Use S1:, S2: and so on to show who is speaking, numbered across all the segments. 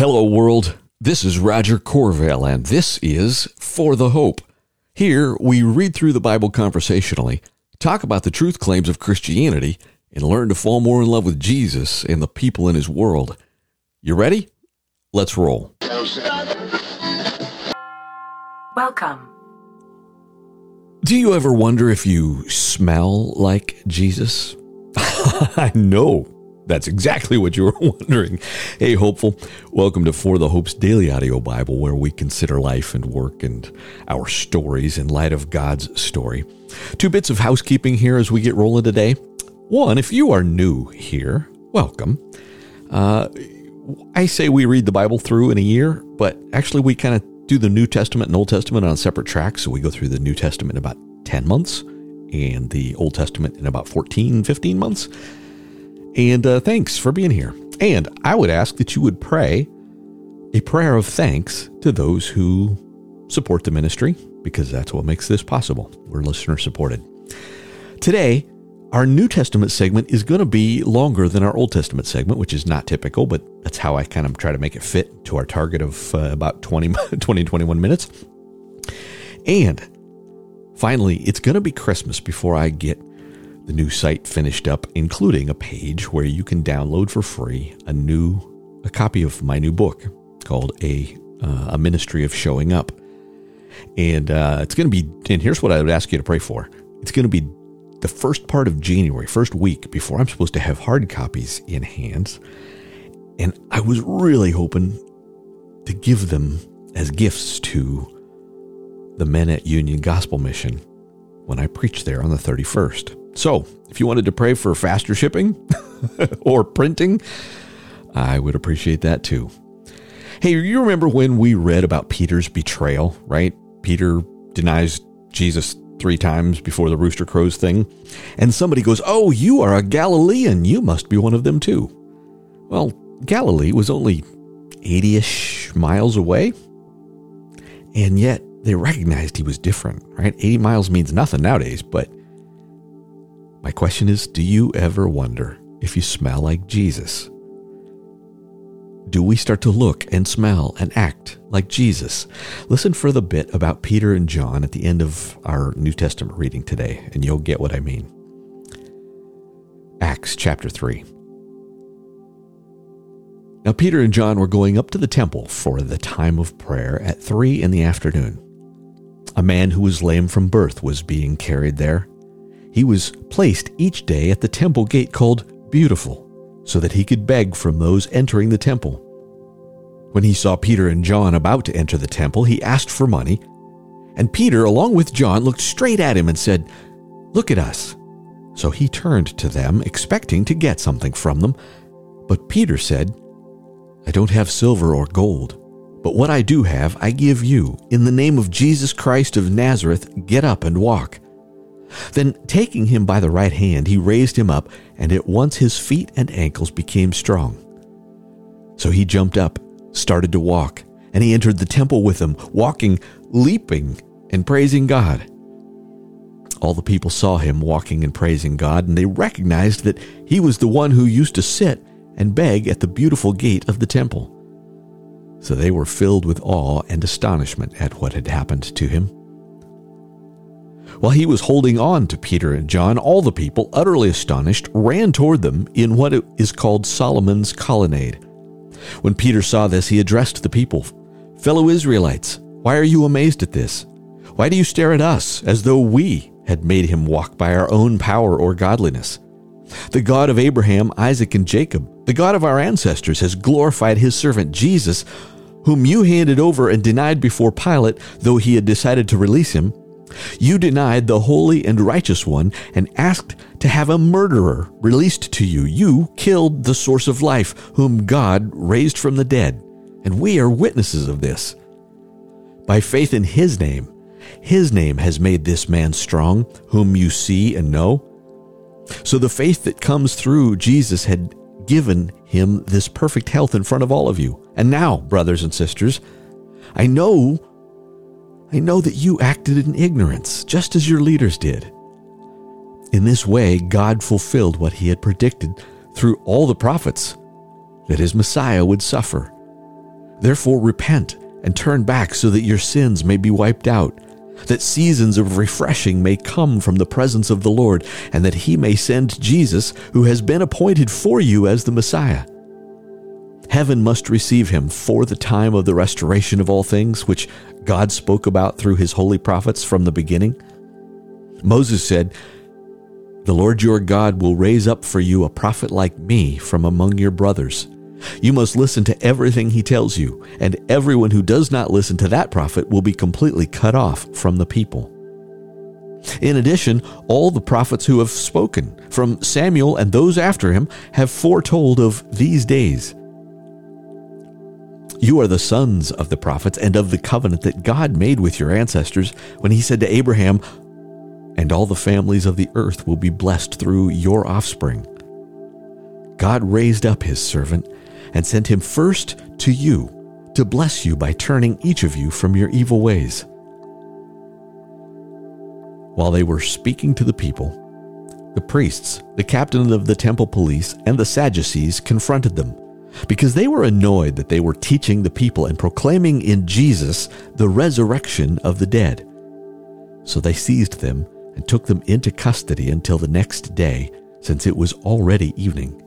S1: Hello, world. This is Roger Corvell, and this is For the Hope. Here, we read through the Bible conversationally, talk about the truth claims of Christianity, and learn to fall more in love with Jesus and the people in his world. You ready? Let's roll.
S2: Welcome.
S1: Do you ever wonder if you smell like Jesus? I know that's exactly what you were wondering. Hey, hopeful, welcome to For the Hope's daily audio Bible, where we consider life and work and our stories in light of God's story. Two bits of housekeeping here as we get rolling today. One, if you are new here, welcome. Uh, I say we read the Bible through in a year, but actually we kind of do the New Testament and Old Testament on separate tracks. So we go through the New Testament in about 10 months and the Old Testament in about 14, 15 months. And uh, thanks for being here. And I would ask that you would pray a prayer of thanks to those who support the ministry because that's what makes this possible. We're listener supported. Today, our New Testament segment is going to be longer than our Old Testament segment, which is not typical, but that's how I kind of try to make it fit to our target of uh, about 20, 20, 21 minutes. And finally, it's going to be Christmas before I get the new site finished up, including a page where you can download for free a new a copy of my new book called a uh, a ministry of showing up, and uh, it's going to be. And here's what I would ask you to pray for. It's going to be the first part of January, first week before I'm supposed to have hard copies in hands, and I was really hoping to give them as gifts to the men at Union Gospel Mission when I preach there on the 31st. So, if you wanted to pray for faster shipping or printing, I would appreciate that too. Hey, you remember when we read about Peter's betrayal, right? Peter denies Jesus three times before the rooster crows thing. And somebody goes, Oh, you are a Galilean. You must be one of them too. Well, Galilee was only 80 ish miles away. And yet they recognized he was different, right? 80 miles means nothing nowadays, but my question is do you ever wonder if you smell like Jesus? Do we start to look and smell and act like Jesus? Listen for the bit about Peter and John at the end of our New Testament reading today, and you'll get what I mean. Acts chapter 3. Now, Peter and John were going up to the temple for the time of prayer at three in the afternoon. A man who was lame from birth was being carried there he was placed each day at the temple gate called Beautiful, so that he could beg from those entering the temple. When he saw Peter and John about to enter the temple, he asked for money, and Peter, along with John, looked straight at him and said, Look at us. So he turned to them, expecting to get something from them. But Peter said, I don't have silver or gold, but what I do have I give you. In the name of Jesus Christ of Nazareth, get up and walk. Then, taking him by the right hand, he raised him up, and at once his feet and ankles became strong. So he jumped up, started to walk, and he entered the temple with them, walking, leaping, and praising God. All the people saw him walking and praising God, and they recognized that he was the one who used to sit and beg at the beautiful gate of the temple. So they were filled with awe and astonishment at what had happened to him. While he was holding on to Peter and John, all the people, utterly astonished, ran toward them in what is called Solomon's colonnade. When Peter saw this, he addressed the people Fellow Israelites, why are you amazed at this? Why do you stare at us as though we had made him walk by our own power or godliness? The God of Abraham, Isaac, and Jacob, the God of our ancestors, has glorified his servant Jesus, whom you handed over and denied before Pilate, though he had decided to release him. You denied the holy and righteous one and asked to have a murderer released to you. You killed the source of life, whom God raised from the dead. And we are witnesses of this. By faith in his name, his name has made this man strong, whom you see and know. So the faith that comes through Jesus had given him this perfect health in front of all of you. And now, brothers and sisters, I know I know that you acted in ignorance, just as your leaders did. In this way, God fulfilled what he had predicted through all the prophets that his Messiah would suffer. Therefore, repent and turn back so that your sins may be wiped out, that seasons of refreshing may come from the presence of the Lord, and that he may send Jesus, who has been appointed for you as the Messiah. Heaven must receive him for the time of the restoration of all things, which God spoke about through his holy prophets from the beginning. Moses said, The Lord your God will raise up for you a prophet like me from among your brothers. You must listen to everything he tells you, and everyone who does not listen to that prophet will be completely cut off from the people. In addition, all the prophets who have spoken, from Samuel and those after him, have foretold of these days. You are the sons of the prophets and of the covenant that God made with your ancestors when he said to Abraham, And all the families of the earth will be blessed through your offspring. God raised up his servant and sent him first to you to bless you by turning each of you from your evil ways. While they were speaking to the people, the priests, the captain of the temple police, and the Sadducees confronted them because they were annoyed that they were teaching the people and proclaiming in Jesus the resurrection of the dead. So they seized them and took them into custody until the next day, since it was already evening.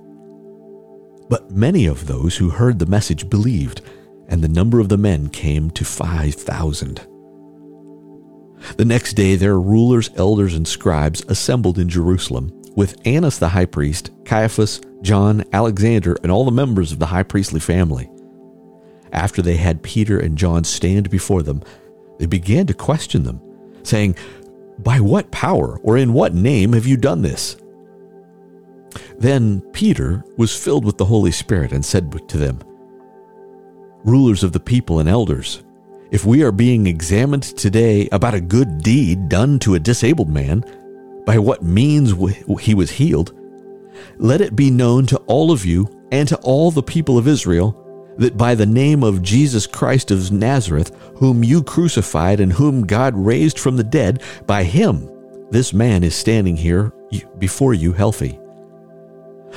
S1: But many of those who heard the message believed, and the number of the men came to 5,000. The next day, their rulers, elders, and scribes assembled in Jerusalem with Annas the high priest, Caiaphas, John, Alexander, and all the members of the high priestly family. After they had Peter and John stand before them, they began to question them, saying, By what power or in what name have you done this? Then Peter was filled with the Holy Spirit and said to them, Rulers of the people and elders, if we are being examined today about a good deed done to a disabled man, by what means he was healed, let it be known to all of you and to all the people of Israel that by the name of Jesus Christ of Nazareth, whom you crucified and whom God raised from the dead, by him this man is standing here before you healthy.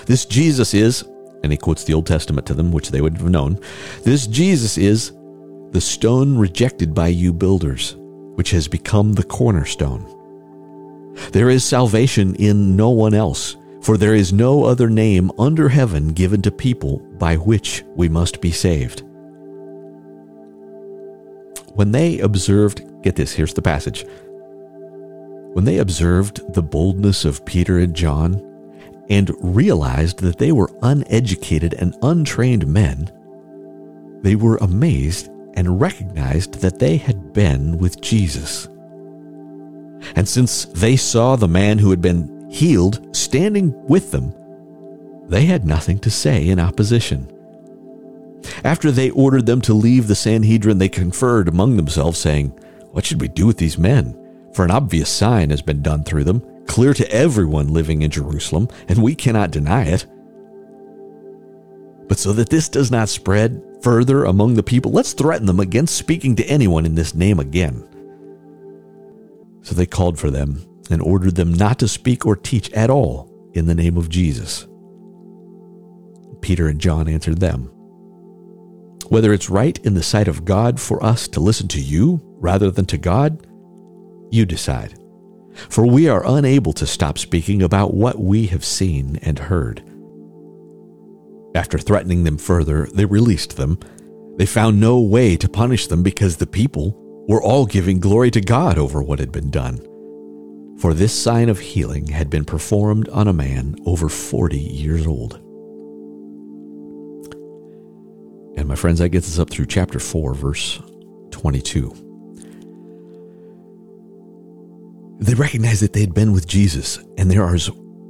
S1: This Jesus is, and he quotes the Old Testament to them, which they would have known, this Jesus is the stone rejected by you builders, which has become the cornerstone. There is salvation in no one else, for there is no other name under heaven given to people by which we must be saved. When they observed, get this, here's the passage. When they observed the boldness of Peter and John and realized that they were uneducated and untrained men, they were amazed and recognized that they had been with Jesus. And since they saw the man who had been healed standing with them, they had nothing to say in opposition. After they ordered them to leave the Sanhedrin, they conferred among themselves, saying, What should we do with these men? For an obvious sign has been done through them, clear to everyone living in Jerusalem, and we cannot deny it. But so that this does not spread further among the people, let's threaten them against speaking to anyone in this name again. So they called for them and ordered them not to speak or teach at all in the name of Jesus. Peter and John answered them Whether it's right in the sight of God for us to listen to you rather than to God, you decide. For we are unable to stop speaking about what we have seen and heard. After threatening them further, they released them. They found no way to punish them because the people were all giving glory to God over what had been done. For this sign of healing had been performed on a man over 40 years old. And my friends, that gets us up through chapter 4, verse 22. They recognized that they had been with Jesus, and there are,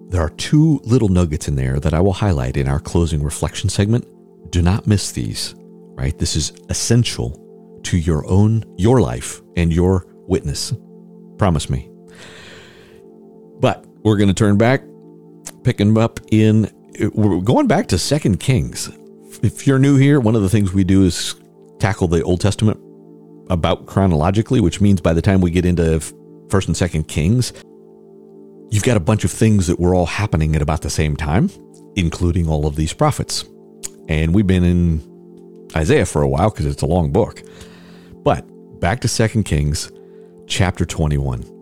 S1: there are two little nuggets in there that I will highlight in our closing reflection segment. Do not miss these, right? This is essential to your own, your life and your witness. Promise me. But we're going to turn back, picking up in, we're going back to Second Kings. If you're new here, one of the things we do is tackle the Old Testament about chronologically, which means by the time we get into First and Second Kings, you've got a bunch of things that were all happening at about the same time, including all of these prophets. And we've been in Isaiah for a while because it's a long book. But back to 2 Kings chapter 21.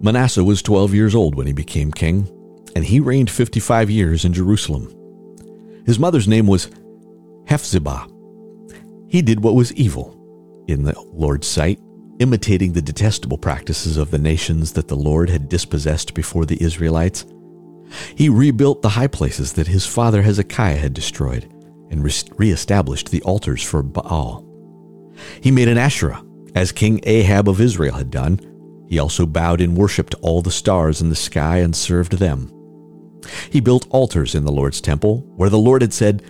S1: Manasseh was 12 years old when he became king, and he reigned 55 years in Jerusalem. His mother's name was Hephzibah. He did what was evil in the Lord's sight, imitating the detestable practices of the nations that the Lord had dispossessed before the Israelites. He rebuilt the high places that his father Hezekiah had destroyed and re established the altars for Baal. He made an Asherah, as King Ahab of Israel had done. He also bowed in worship to all the stars in the sky and served them. He built altars in the Lord's temple, where the Lord had said,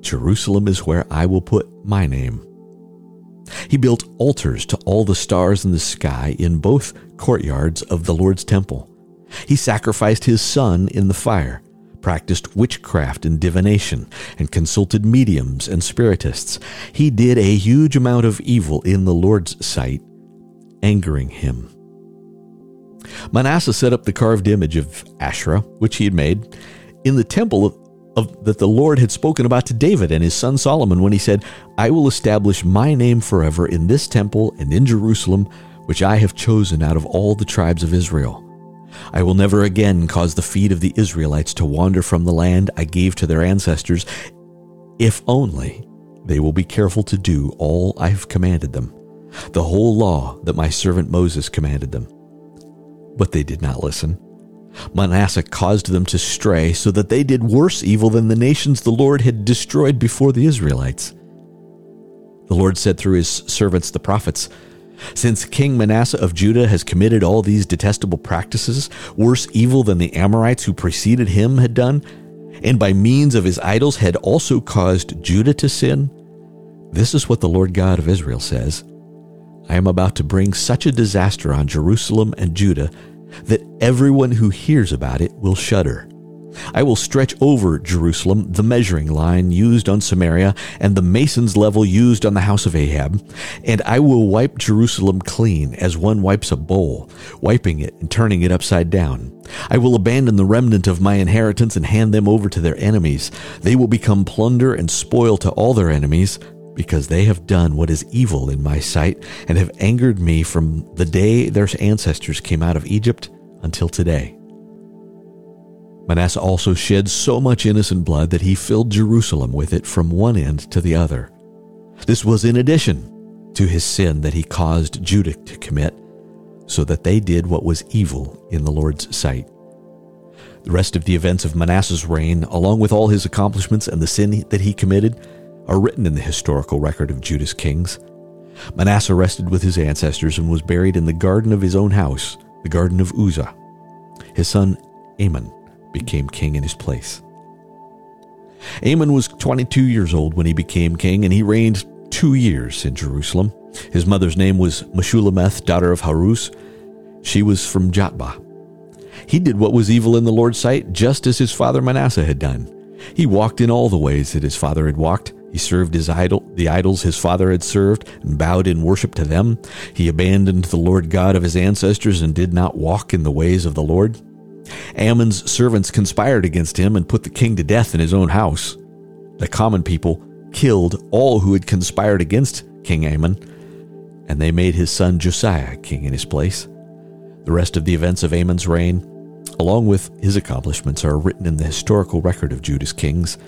S1: Jerusalem is where I will put my name. He built altars to all the stars in the sky in both courtyards of the Lord's temple. He sacrificed his son in the fire, practiced witchcraft and divination, and consulted mediums and spiritists. He did a huge amount of evil in the Lord's sight, angering him. Manasseh set up the carved image of Asherah, which he had made, in the temple of, of, that the Lord had spoken about to David and his son Solomon when he said, I will establish my name forever in this temple and in Jerusalem, which I have chosen out of all the tribes of Israel. I will never again cause the feet of the Israelites to wander from the land I gave to their ancestors, if only they will be careful to do all I have commanded them, the whole law that my servant Moses commanded them. But they did not listen. Manasseh caused them to stray so that they did worse evil than the nations the Lord had destroyed before the Israelites. The Lord said through his servants the prophets, since King Manasseh of Judah has committed all these detestable practices, worse evil than the Amorites who preceded him had done, and by means of his idols had also caused Judah to sin, this is what the Lord God of Israel says I am about to bring such a disaster on Jerusalem and Judah that everyone who hears about it will shudder. I will stretch over Jerusalem the measuring line used on Samaria and the mason's level used on the house of Ahab, and I will wipe Jerusalem clean as one wipes a bowl, wiping it and turning it upside down. I will abandon the remnant of my inheritance and hand them over to their enemies. They will become plunder and spoil to all their enemies, because they have done what is evil in my sight and have angered me from the day their ancestors came out of Egypt until today. Manasseh also shed so much innocent blood that he filled Jerusalem with it from one end to the other. This was in addition to his sin that he caused Judah to commit, so that they did what was evil in the Lord's sight. The rest of the events of Manasseh's reign, along with all his accomplishments and the sin that he committed, are written in the historical record of Judah's kings. Manasseh rested with his ancestors and was buried in the garden of his own house, the garden of Uzzah. His son Amon became king in his place. Amon was 22 years old when he became king, and he reigned two years in Jerusalem. His mother's name was Meshullemeth, daughter of Haruz. She was from Jotbah. He did what was evil in the Lord's sight, just as his father Manasseh had done. He walked in all the ways that his father had walked. He served his idol, the idols his father had served, and bowed in worship to them. He abandoned the Lord God of his ancestors and did not walk in the ways of the Lord. Amon's servants conspired against him and put the king to death in his own house. The common people killed all who had conspired against King Amon, and they made his son Josiah king in his place. The rest of the events of Amon's reign, along with his accomplishments, are written in the historical record of Judah's kings.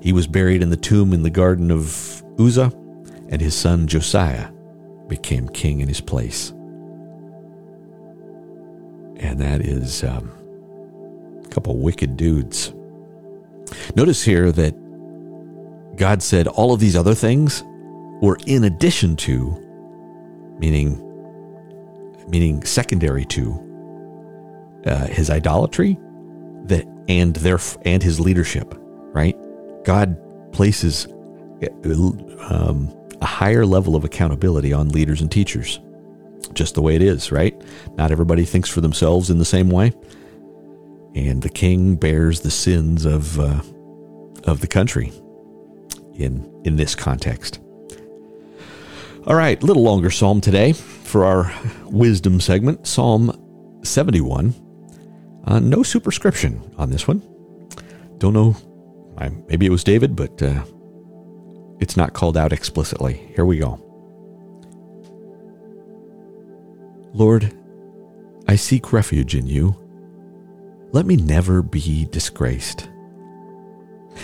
S1: He was buried in the tomb in the garden of Uzzah, and his son Josiah became king in his place. And that is um, a couple wicked dudes. Notice here that God said all of these other things were in addition to, meaning, meaning secondary to, uh, his idolatry, that and their and his leadership. Right? God places um, a higher level of accountability on leaders and teachers. Just the way it is, right? Not everybody thinks for themselves in the same way and the king bears the sins of uh, of the country in in this context. All right, little longer psalm today for our wisdom segment, Psalm 71. Uh, no superscription on this one. Don't know I, maybe it was David, but uh, it's not called out explicitly. Here we go. Lord, I seek refuge in you. Let me never be disgraced.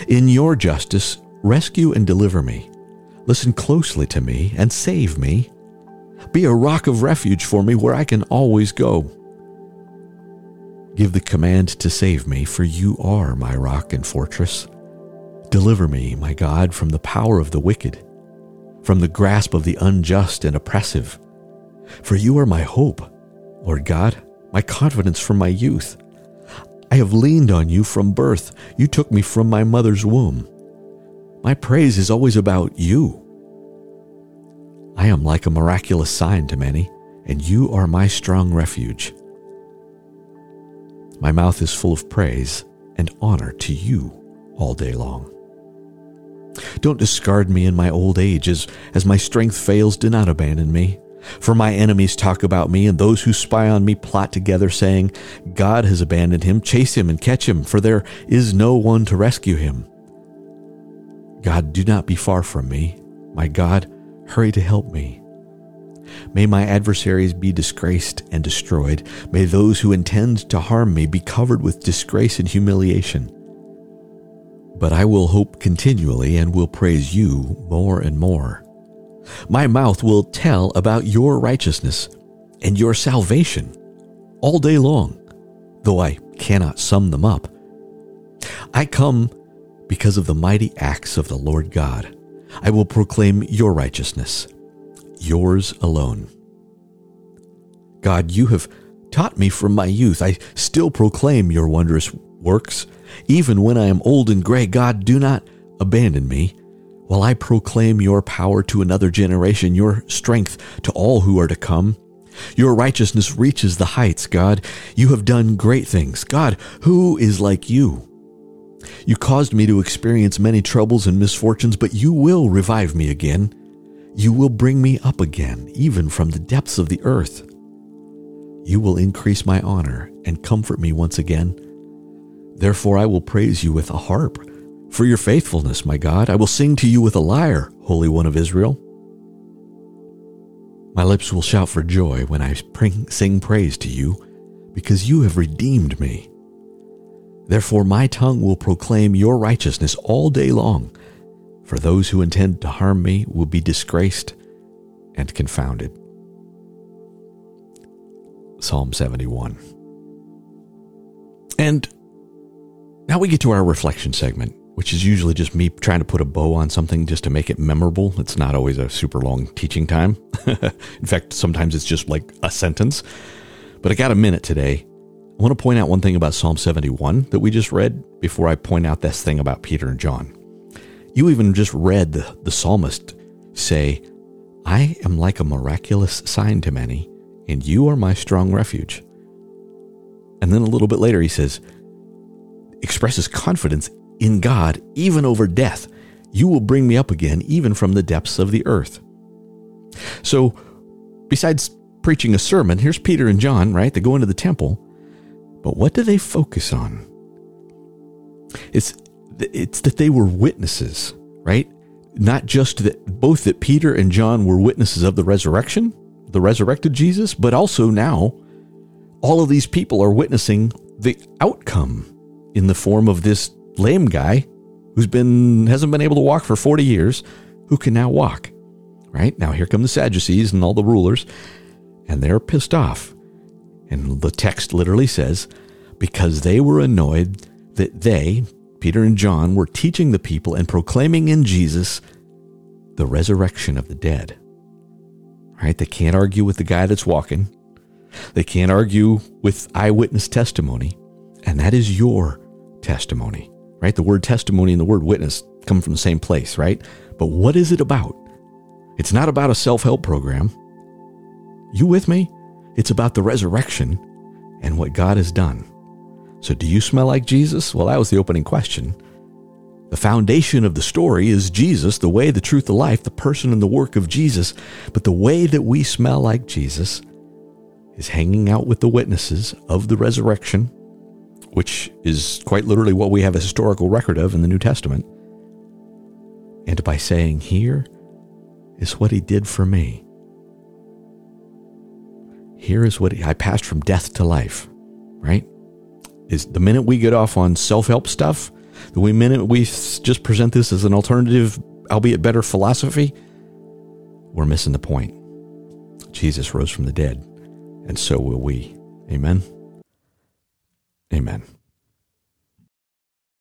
S1: In your justice, rescue and deliver me. Listen closely to me and save me. Be a rock of refuge for me where I can always go. Give the command to save me, for you are my rock and fortress. Deliver me, my God, from the power of the wicked, from the grasp of the unjust and oppressive. For you are my hope, Lord God, my confidence from my youth. I have leaned on you from birth. You took me from my mother's womb. My praise is always about you. I am like a miraculous sign to many, and you are my strong refuge. My mouth is full of praise and honor to you all day long. Don't discard me in my old age. As, as my strength fails, do not abandon me. For my enemies talk about me, and those who spy on me plot together, saying, God has abandoned him. Chase him and catch him, for there is no one to rescue him. God, do not be far from me. My God, hurry to help me. May my adversaries be disgraced and destroyed. May those who intend to harm me be covered with disgrace and humiliation. But I will hope continually and will praise you more and more. My mouth will tell about your righteousness and your salvation all day long, though I cannot sum them up. I come because of the mighty acts of the Lord God. I will proclaim your righteousness, yours alone. God, you have taught me from my youth. I still proclaim your wondrous works. Even when I am old and gray, God, do not abandon me while I proclaim your power to another generation, your strength to all who are to come. Your righteousness reaches the heights, God. You have done great things. God, who is like you? You caused me to experience many troubles and misfortunes, but you will revive me again. You will bring me up again, even from the depths of the earth. You will increase my honor and comfort me once again. Therefore, I will praise you with a harp. For your faithfulness, my God, I will sing to you with a lyre, Holy One of Israel. My lips will shout for joy when I sing praise to you, because you have redeemed me. Therefore, my tongue will proclaim your righteousness all day long, for those who intend to harm me will be disgraced and confounded. Psalm 71. And now we get to our reflection segment, which is usually just me trying to put a bow on something just to make it memorable. It's not always a super long teaching time. In fact, sometimes it's just like a sentence. But I got a minute today I want to point out one thing about Psalm 71 that we just read before I point out this thing about Peter and John. You even just read the, the psalmist say, I am like a miraculous sign to many, and you are my strong refuge. And then a little bit later, he says, expresses confidence in God even over death. You will bring me up again, even from the depths of the earth. So, besides preaching a sermon, here's Peter and John, right? They go into the temple but what do they focus on? It's it's that they were witnesses, right? Not just that both that Peter and John were witnesses of the resurrection, the resurrected Jesus, but also now all of these people are witnessing the outcome in the form of this lame guy who's been hasn't been able to walk for 40 years who can now walk. Right? Now here come the Sadducees and all the rulers and they're pissed off and the text literally says, because they were annoyed that they, Peter and John, were teaching the people and proclaiming in Jesus the resurrection of the dead. Right? They can't argue with the guy that's walking. They can't argue with eyewitness testimony. And that is your testimony. Right? The word testimony and the word witness come from the same place, right? But what is it about? It's not about a self help program. You with me? It's about the resurrection and what God has done. So, do you smell like Jesus? Well, that was the opening question. The foundation of the story is Jesus, the way, the truth, the life, the person and the work of Jesus. But the way that we smell like Jesus is hanging out with the witnesses of the resurrection, which is quite literally what we have a historical record of in the New Testament, and by saying, Here is what he did for me. Here is what he, I passed from death to life, right? Is the minute we get off on self help stuff, the minute we just present this as an alternative, albeit better philosophy, we're missing the point. Jesus rose from the dead, and so will we. Amen. Amen.